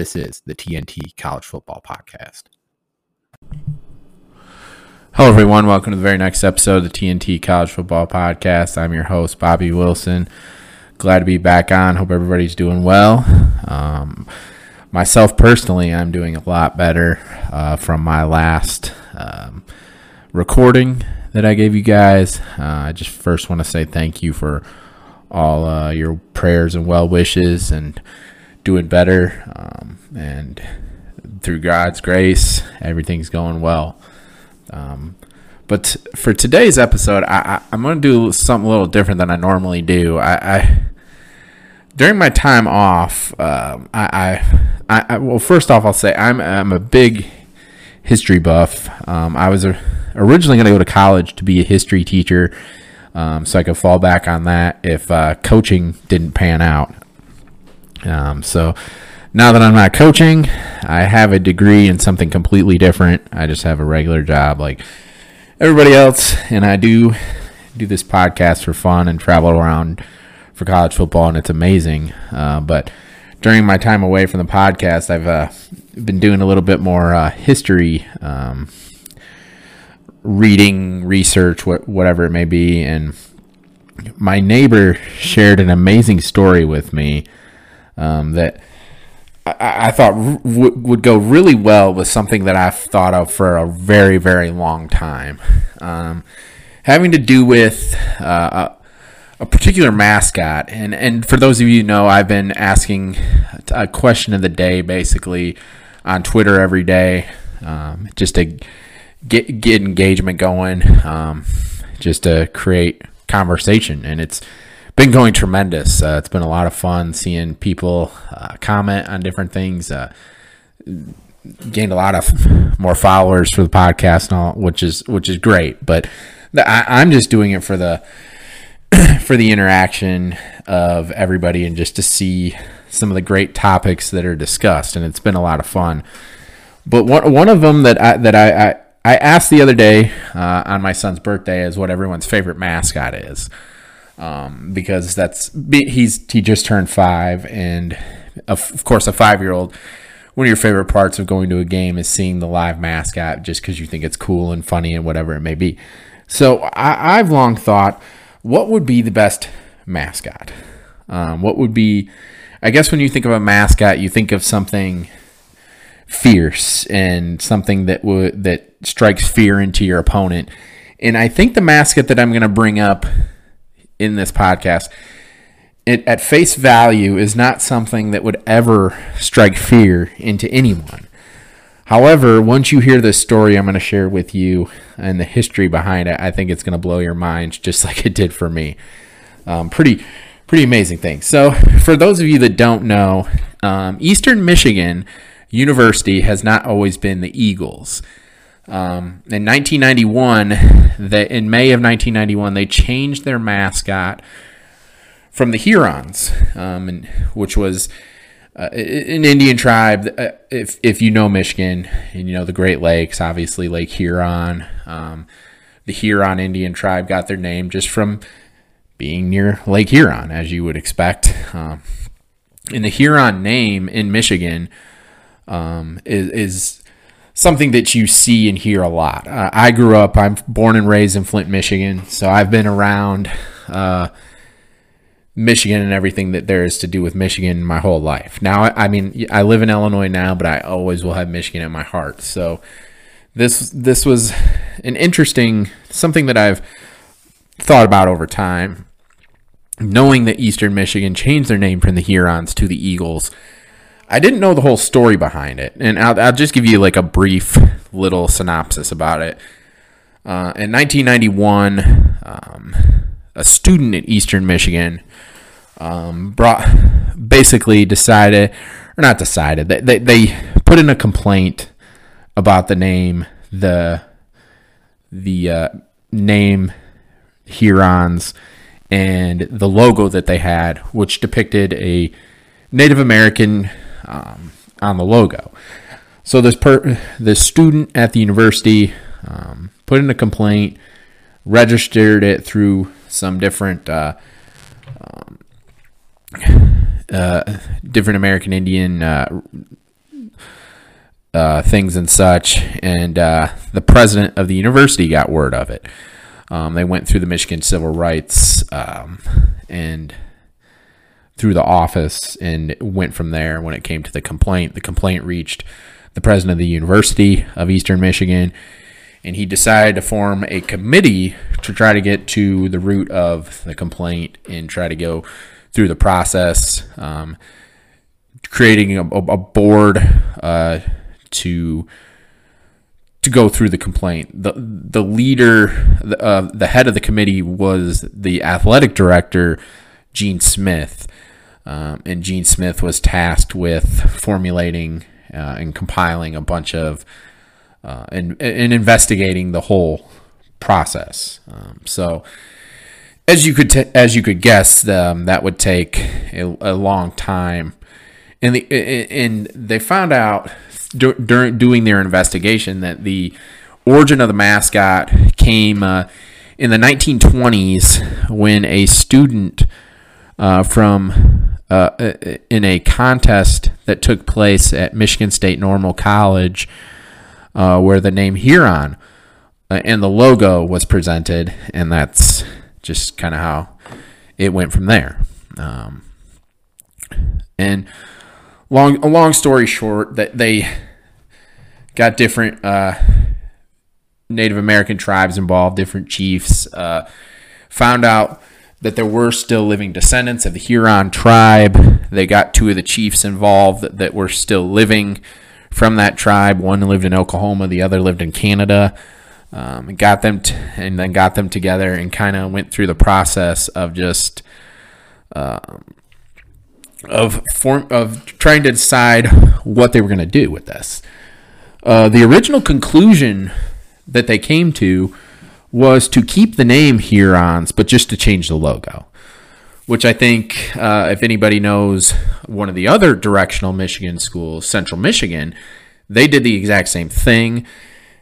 This is the TNT College Football Podcast. Hello, everyone. Welcome to the very next episode of the TNT College Football Podcast. I'm your host, Bobby Wilson. Glad to be back on. Hope everybody's doing well. Um, myself personally, I'm doing a lot better uh, from my last um, recording that I gave you guys. Uh, I just first want to say thank you for all uh, your prayers and well wishes and doing better. Um, and through God's grace, everything's going well. Um, but for today's episode, I, am going to do something a little different than I normally do. I, I during my time off, um, I, I, I, well, first off, I'll say I'm I'm a big history buff. Um, I was originally going to go to college to be a history teacher, um, so I could fall back on that if uh, coaching didn't pan out. Um, so now that I'm not coaching, I have a degree in something completely different. I just have a regular job like everybody else, and I do do this podcast for fun and travel around for college football, and it's amazing. Uh, but during my time away from the podcast, I've uh, been doing a little bit more uh, history, um, reading, research, wh- whatever it may be, and my neighbor shared an amazing story with me um, that I, I thought r- w- would go really well with something that I've thought of for a very, very long time. Um, having to do with uh, a, a, particular mascot. And, and for those of you who know, I've been asking a question of the day basically on Twitter every day um, just to get, get engagement going, um, just to create conversation. And it's been going tremendous. Uh, it's been a lot of fun seeing people uh, comment on different things. Uh, gained a lot of more followers for the podcast, all, which is which is great. But the, I, I'm just doing it for the for the interaction of everybody and just to see some of the great topics that are discussed, and it's been a lot of fun. But one one of them that I that I I, I asked the other day uh, on my son's birthday is what everyone's favorite mascot is um, because that's he's he just turned five, and of course, a five year old. One of your favorite parts of going to a game is seeing the live mascot, just because you think it's cool and funny and whatever it may be. So I, have long thought, what would be the best mascot? Um, what would be? I guess when you think of a mascot, you think of something fierce and something that would that strikes fear into your opponent. And I think the mascot that I'm going to bring up in this podcast, it at face value is not something that would ever strike fear into anyone. However, once you hear this story I'm going to share with you and the history behind it, I think it's going to blow your mind just like it did for me. Um, pretty, pretty amazing thing. So, for those of you that don't know, um, Eastern Michigan University has not always been the Eagles. Um, in 1991, the, in May of 1991, they changed their mascot from the Hurons, um, and, which was uh, an Indian tribe. Uh, if if you know Michigan and you know the Great Lakes, obviously Lake Huron, um, the Huron Indian tribe got their name just from being near Lake Huron, as you would expect. Um, and the Huron name in Michigan um, is, is something that you see and hear a lot. Uh, I grew up, I'm born and raised in Flint, Michigan, so I've been around uh, Michigan and everything that there is to do with Michigan my whole life. Now, I, I mean, I live in Illinois now, but I always will have Michigan in my heart. So this this was an interesting something that I've thought about over time. Knowing that Eastern Michigan changed their name from the Hurons to the Eagles I didn't know the whole story behind it, and I'll, I'll just give you like a brief little synopsis about it. Uh, in 1991, um, a student at Eastern Michigan um, brought basically decided, or not decided, they, they, they put in a complaint about the name, the the uh, name Hurons, and the logo that they had, which depicted a Native American um, on the logo. So this per the student at the university um, put in a complaint, registered it through some different uh, um, uh, different American Indian uh, uh, things and such, and uh, the president of the university got word of it. Um, they went through the Michigan Civil Rights um, and through the office and went from there when it came to the complaint. The complaint reached the president of the University of Eastern Michigan, and he decided to form a committee to try to get to the root of the complaint and try to go through the process, um, creating a, a board uh, to to go through the complaint. the The leader, uh, the head of the committee, was the athletic director, Gene Smith, um, and Gene Smith was tasked with formulating uh, and compiling a bunch of uh, and, and investigating the whole process. Um, so, as you could t- as you could guess, um, that would take a, a, long time. And the and they found out during doing their investigation that the origin of the mascot came uh, in the 1920s when a student uh, from uh, in a contest that took place at Michigan State Normal College, uh, where the name Huron uh, and the logo was presented, and that's just kind of how it went from there. Um, and long, a long story short, that they got different uh, Native American tribes involved, different chiefs. Uh, found out that there were still living descendants of the Huron tribe. They got two of the chiefs involved that, that were still living from that tribe. One lived in Oklahoma, the other lived in Canada. Um, and got them t- and then got them together and kind of went through the process of just um, of form of trying to decide what they were going to do with this. Uh, the original conclusion that they came to was to keep the name Hurons, but just to change the logo. Which I think, uh, if anybody knows one of the other directional Michigan schools, Central Michigan, they did the exact same thing.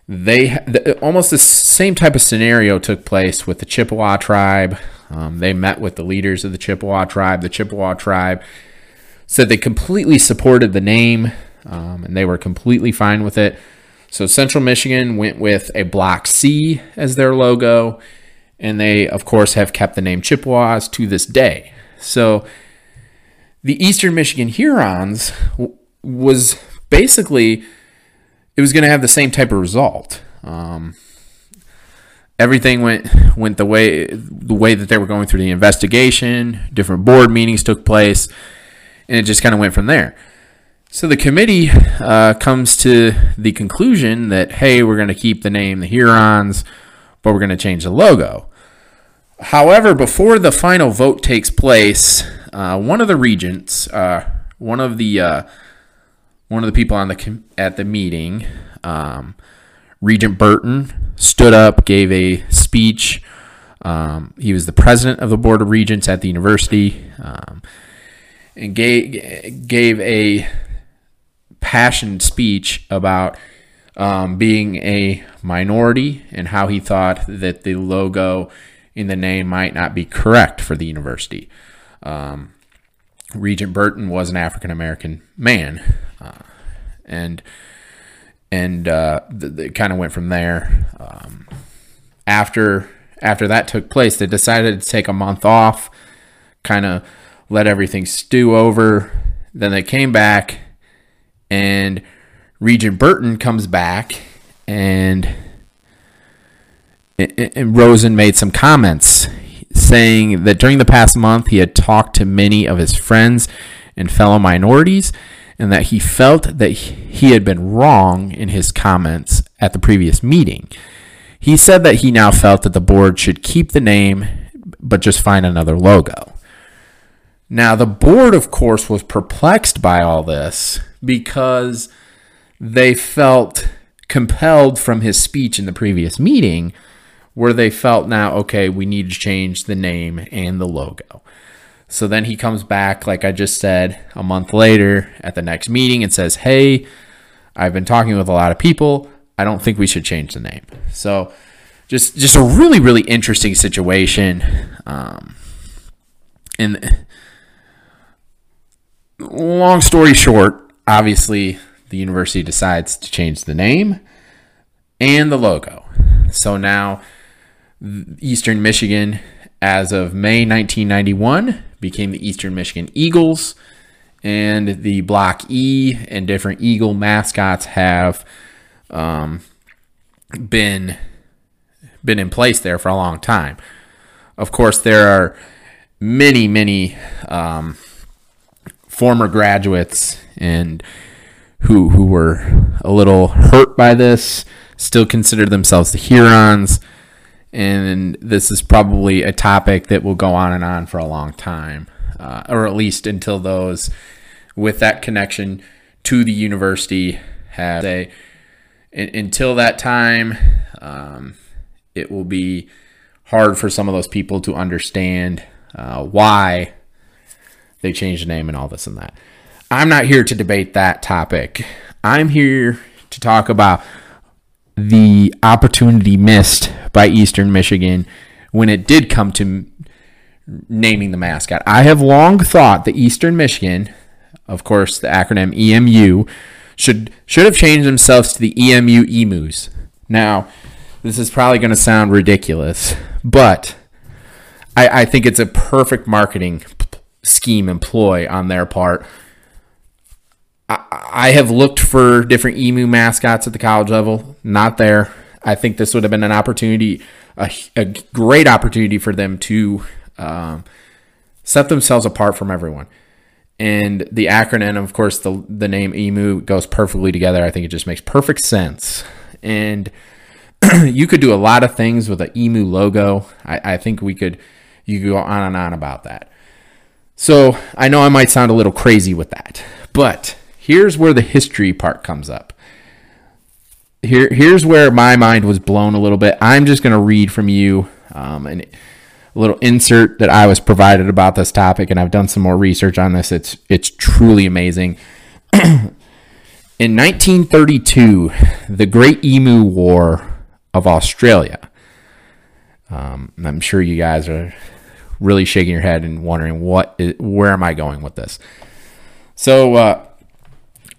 They the, almost the same type of scenario took place with the Chippewa tribe. Um, they met with the leaders of the Chippewa tribe. The Chippewa tribe said they completely supported the name um, and they were completely fine with it. So Central Michigan went with a block C as their logo, and they, of course, have kept the name Chippewas to this day. So the Eastern Michigan Hurons was basically it was going to have the same type of result. Um, everything went went the way the way that they were going through the investigation. Different board meetings took place, and it just kind of went from there. So the committee uh, comes to the conclusion that, hey, we're going to keep the name the Hurons, but we're going to change the logo. However, before the final vote takes place, uh, one of the regents, uh, one of the uh, one of the people on the at the meeting, um, Regent Burton, stood up, gave a speech. Um, he was the president of the board of regents at the university, um, and gave gave a passionate speech about um, being a minority and how he thought that the logo in the name might not be correct for the university. Um, Regent Burton was an African American man, uh, and and uh, it kind of went from there. Um, after after that took place, they decided to take a month off, kind of let everything stew over. Then they came back and Regent Burton comes back and and Rosen made some comments saying that during the past month he had talked to many of his friends and fellow minorities and that he felt that he had been wrong in his comments at the previous meeting. He said that he now felt that the board should keep the name but just find another logo. Now, the board, of course, was perplexed by all this because they felt compelled from his speech in the previous meeting where they felt now, okay, we need to change the name and the logo. So then he comes back, like I just said, a month later at the next meeting and says, hey, I've been talking with a lot of people. I don't think we should change the name. So just just a really really interesting situation. Um, and long story short, obviously the university decides to change the name and the logo. So now Eastern Michigan, as of May 1991, became the Eastern Michigan Eagles, and the Block E and different Eagle mascots have um, been been in place there for a long time. Of course, there are many, many um, former graduates and who who were a little hurt by this, still consider themselves the Hurons, and this is probably a topic that will go on and on for a long time, uh, or at least until those with that connection to the university have a. Until that time, um, it will be hard for some of those people to understand uh, why they changed the name and all this and that. I'm not here to debate that topic. I'm here to talk about the opportunity missed by Eastern Michigan when it did come to naming the mascot. I have long thought that Eastern Michigan, of course, the acronym EMU, should should have changed themselves to the EMU Emus. Now, this is probably going to sound ridiculous, but I, I think it's a perfect marketing scheme employ on their part. I, have looked for different emu mascots at the college level, not there. I think this would have been an opportunity, a, a great opportunity for them to um, set themselves apart from everyone. And the acronym, of course, the the name emu goes perfectly together. I think it just makes perfect sense. And you could do a lot of things with an emu logo. I, I think we could you could go on and on about that. So I know I might sound a little crazy with that, but here's where the history part comes up. Here, here's where my mind was blown a little bit. I'm just going to read from you um, an, a little insert that I was provided about this topic, and I've done some more research on this. It's it's truly amazing. In 1932, the Great Emu War of Australia. Um, I'm sure you guys are really shaking your head and wondering what, is, where am I going with this? So, uh,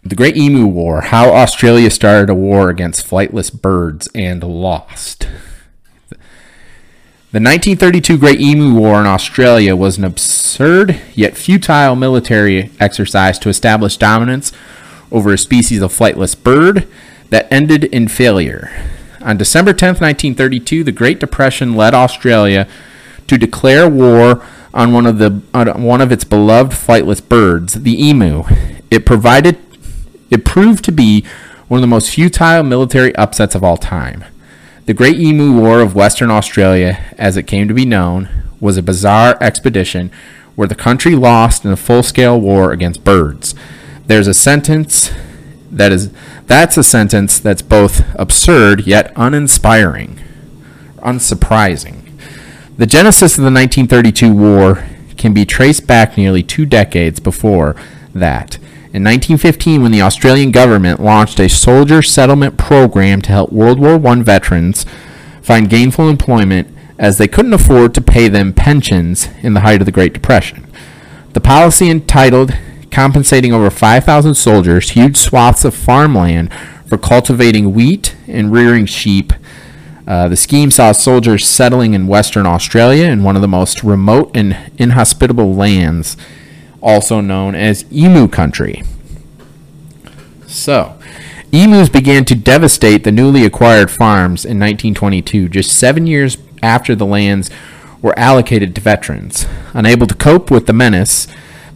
the Great Emu War: How Australia started a war against flightless birds and lost. The 1932 Great Emu War in Australia was an absurd yet futile military exercise to establish dominance over a species of flightless bird that ended in failure. On December 10, 1932, the Great Depression led Australia to declare war on one of the on one of its beloved flightless birds, the emu. It provided it proved to be one of the most futile military upsets of all time. The Great Emu War of Western Australia, as it came to be known, was a bizarre expedition where the country lost in a full-scale war against birds. There's a sentence that is that's a sentence that's both absurd yet uninspiring, unsurprising. The genesis of the 1932 war can be traced back nearly two decades before that. In 1915, when the Australian government launched a soldier settlement program to help World War I veterans find gainful employment as they couldn't afford to pay them pensions in the height of the Great Depression. The policy entitled compensating over 5,000 soldiers huge swaths of farmland for cultivating wheat and rearing sheep. Uh, the scheme saw soldiers settling in Western Australia in one of the most remote and inhospitable lands, also known as Emu Country. So, emus began to devastate the newly acquired farms in 1922, just seven years after the lands were allocated to veterans. Unable to cope with the menace,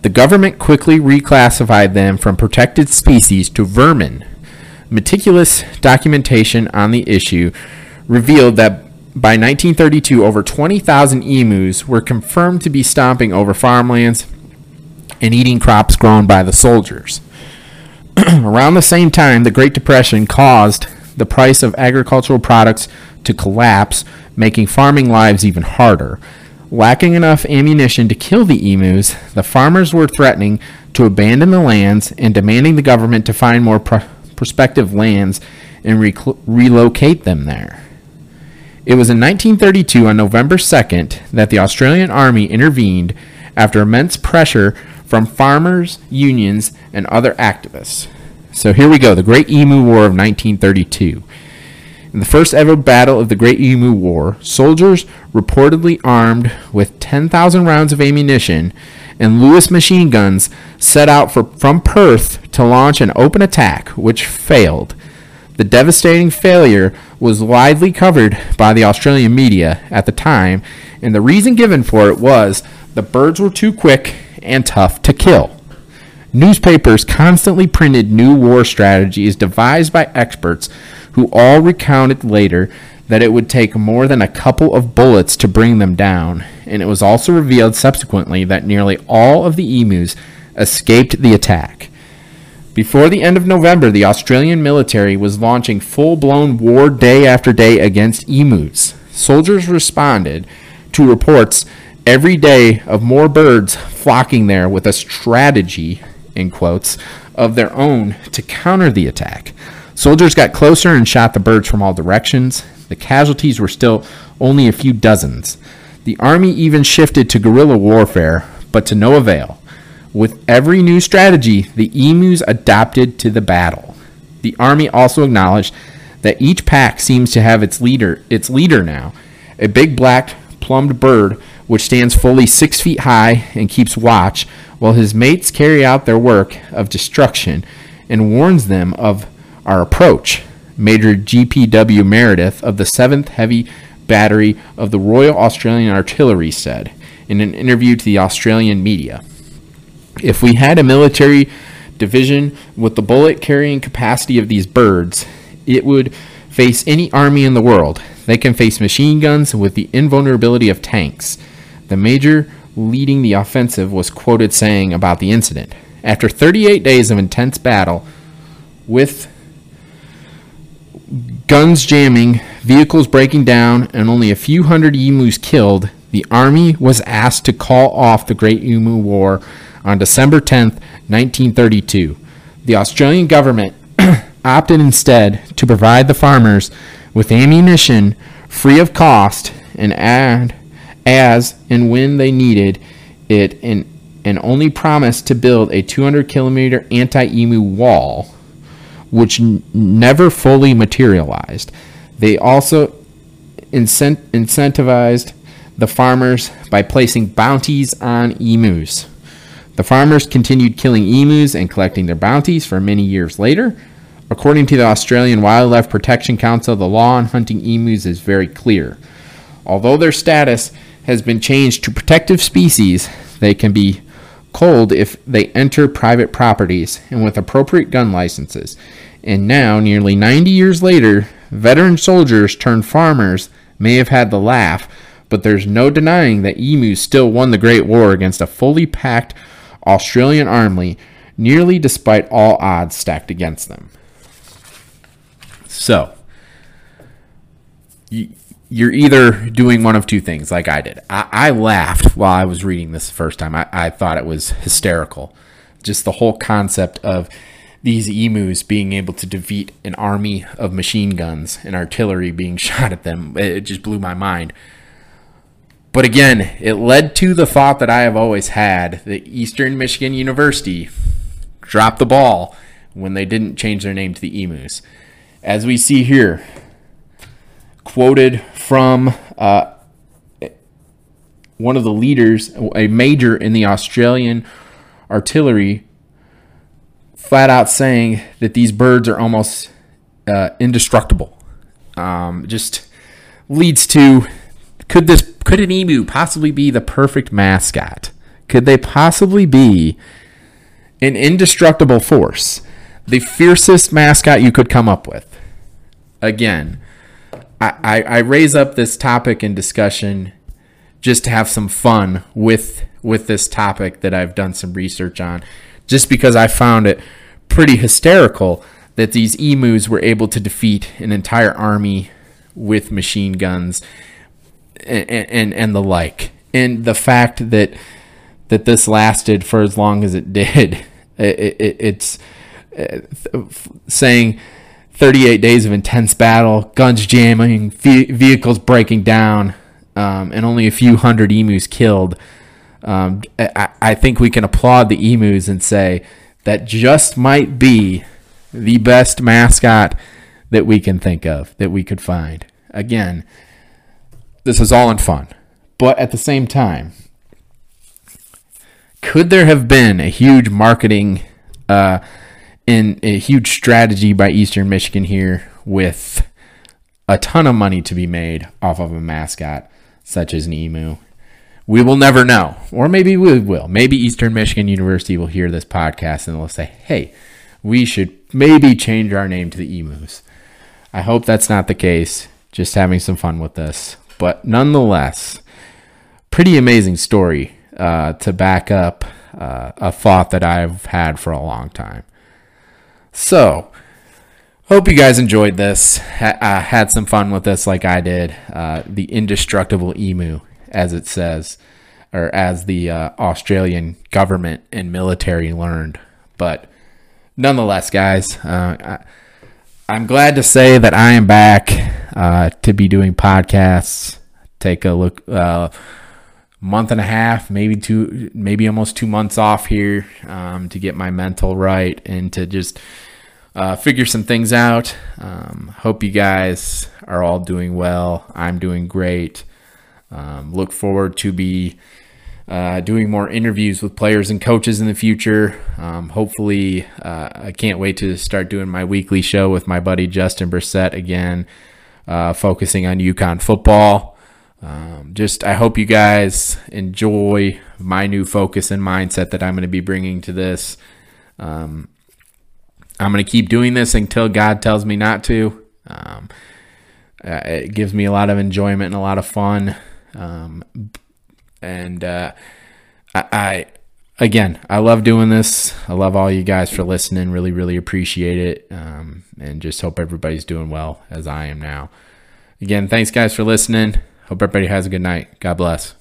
the government quickly reclassified them from protected species to vermin. Meticulous documentation on the issue revealed that by 1932, over 20,000 emus were confirmed to be stomping over farmlands and eating crops grown by the soldiers. around the same time, the Great Depression caused the price of agricultural products to collapse, making farming lives even harder. Lacking enough ammunition to kill the emus, the farmers were threatening to abandon the lands and demanding the government to find more pro- prospective lands and relocate them there. It was in 1932, on November 2nd, that the Australian Army intervened after immense pressure from farmers, unions, and other activists. So here we go the Great Emu War of 1932. In the first ever battle of the Great Emu War, soldiers reportedly armed with 10,000 rounds of ammunition and Lewis machine guns set out for, from Perth to launch an open attack, which failed. The devastating failure was widely covered by the Australian media at the time, and the reason given for it was the birds were too quick and tough to kill. Newspapers constantly printed new war strategies devised by experts who all recounted later that it would take more than a couple of bullets to bring them down, and it was also revealed subsequently that nearly all of the emus escaped the attack. Before the end of November, the Australian military was launching full blown war day after day against emus. Soldiers responded to reports every day of more birds flocking there with a strategy, in quotes, of their own to counter the attack. Soldiers got closer and shot the birds from all directions. The casualties were still only a few dozens. The army even shifted to guerrilla warfare, but to no avail. With every new strategy, the emus adapted to the battle. The army also acknowledged that each pack seems to have its leader, its leader now, a big black plumed bird which stands fully six feet high and keeps watch, while his mates carry out their work of destruction and warns them of our approach. Major G.P.W. Meredith of the 7th Heavy Battery of the Royal Australian Artillery said in an interview to the Australian media. If we had a military division with the bullet carrying capacity of these birds, it would face any army in the world. They can face machine guns with the invulnerability of tanks. The major leading the offensive was quoted saying about the incident After 38 days of intense battle with guns jamming, vehicles breaking down, and only a few hundred emus killed, the army was asked to call off the Great Emu War on December 10, 1932. The Australian government opted instead to provide the farmers with ammunition free of cost and add as and when they needed it and, and only promised to build a 200 kilometer anti emu wall, which n- never fully materialized. They also incent- incentivized the farmers by placing bounties on emus. The farmers continued killing emus and collecting their bounties for many years later. According to the Australian Wildlife Protection Council, the law on hunting emus is very clear. Although their status has been changed to protective species, they can be culled if they enter private properties and with appropriate gun licenses. And now, nearly 90 years later, veteran soldiers turned farmers may have had the laugh, but there's no denying that emus still won the Great War against a fully packed Australian army, nearly despite all odds stacked against them. So, you're either doing one of two things, like I did. I, I laughed while I was reading this the first time. I, I thought it was hysterical. Just the whole concept of these emus being able to defeat an army of machine guns and artillery being shot at them. It just blew my mind. But again, it led to the thought that I have always had that Eastern Michigan University dropped the ball when they didn't change their name to the Emus. As we see here, quoted from uh, one of the leaders, a major in the Australian artillery, flat out saying that these birds are almost uh, indestructible. Um, just leads to could this could an emu possibly be the perfect mascot? Could they possibly be an indestructible force? The fiercest mascot you could come up with. Again, I, I, raise up this topic in discussion just to have some fun with with this topic that I've done some research on, just because I found it pretty hysterical that these emus were able to defeat an entire army with machine guns and, and, and the like. And the fact that that this lasted for as long as it did, it, it, it's uh, saying 38 days of intense battle, guns jamming, vehicles breaking down, um, and only a few hundred emus killed. Um, I, I think we can applaud the emus and say that just might be the best mascot that we can think of, that we could find. Again, this is all in fun. But at the same time, could there have been a huge marketing uh, in a huge strategy by Eastern Michigan here with a ton of money to be made off of a mascot such as an emu? We will never know. Or maybe we will. Maybe Eastern Michigan University will hear this podcast and they'll say, hey, we should maybe change our name to the emus. I hope that's not the case. Just having some fun with this. But nonetheless, pretty amazing story uh, to back up uh, a thought that I've had for a long time. So, hope you guys enjoyed this. Ha- uh, had some fun with this, like I did. Uh, the indestructible emu, as it says, or as the uh, Australian government and military learned. But nonetheless, guys, uh, I, am glad to say that I am back uh, to be doing podcasts. Take a look, uh, month and a half, maybe two, maybe almost two months off here um, to get my mental right and to just uh, figure some things out. Um, hope you guys are all doing well. I'm doing great. Um, look forward to be uh, doing more interviews with players and coaches in the future. Um, hopefully, uh, I can't wait to start doing my weekly show with my buddy Justin Brissett again, uh, focusing on UConn football. Um, just, I hope you guys enjoy my new focus and mindset that I'm going to be bringing to this. Um, I'm going to keep doing this until God tells me not to. Um, uh, it gives me a lot of enjoyment and a lot of fun. Um, and uh, I, I, again, I love doing this. I love all you guys for listening. Really, really appreciate it. Um, and just hope everybody's doing well as I am now. Again, thanks guys for listening. Hope everybody has a good night. God bless.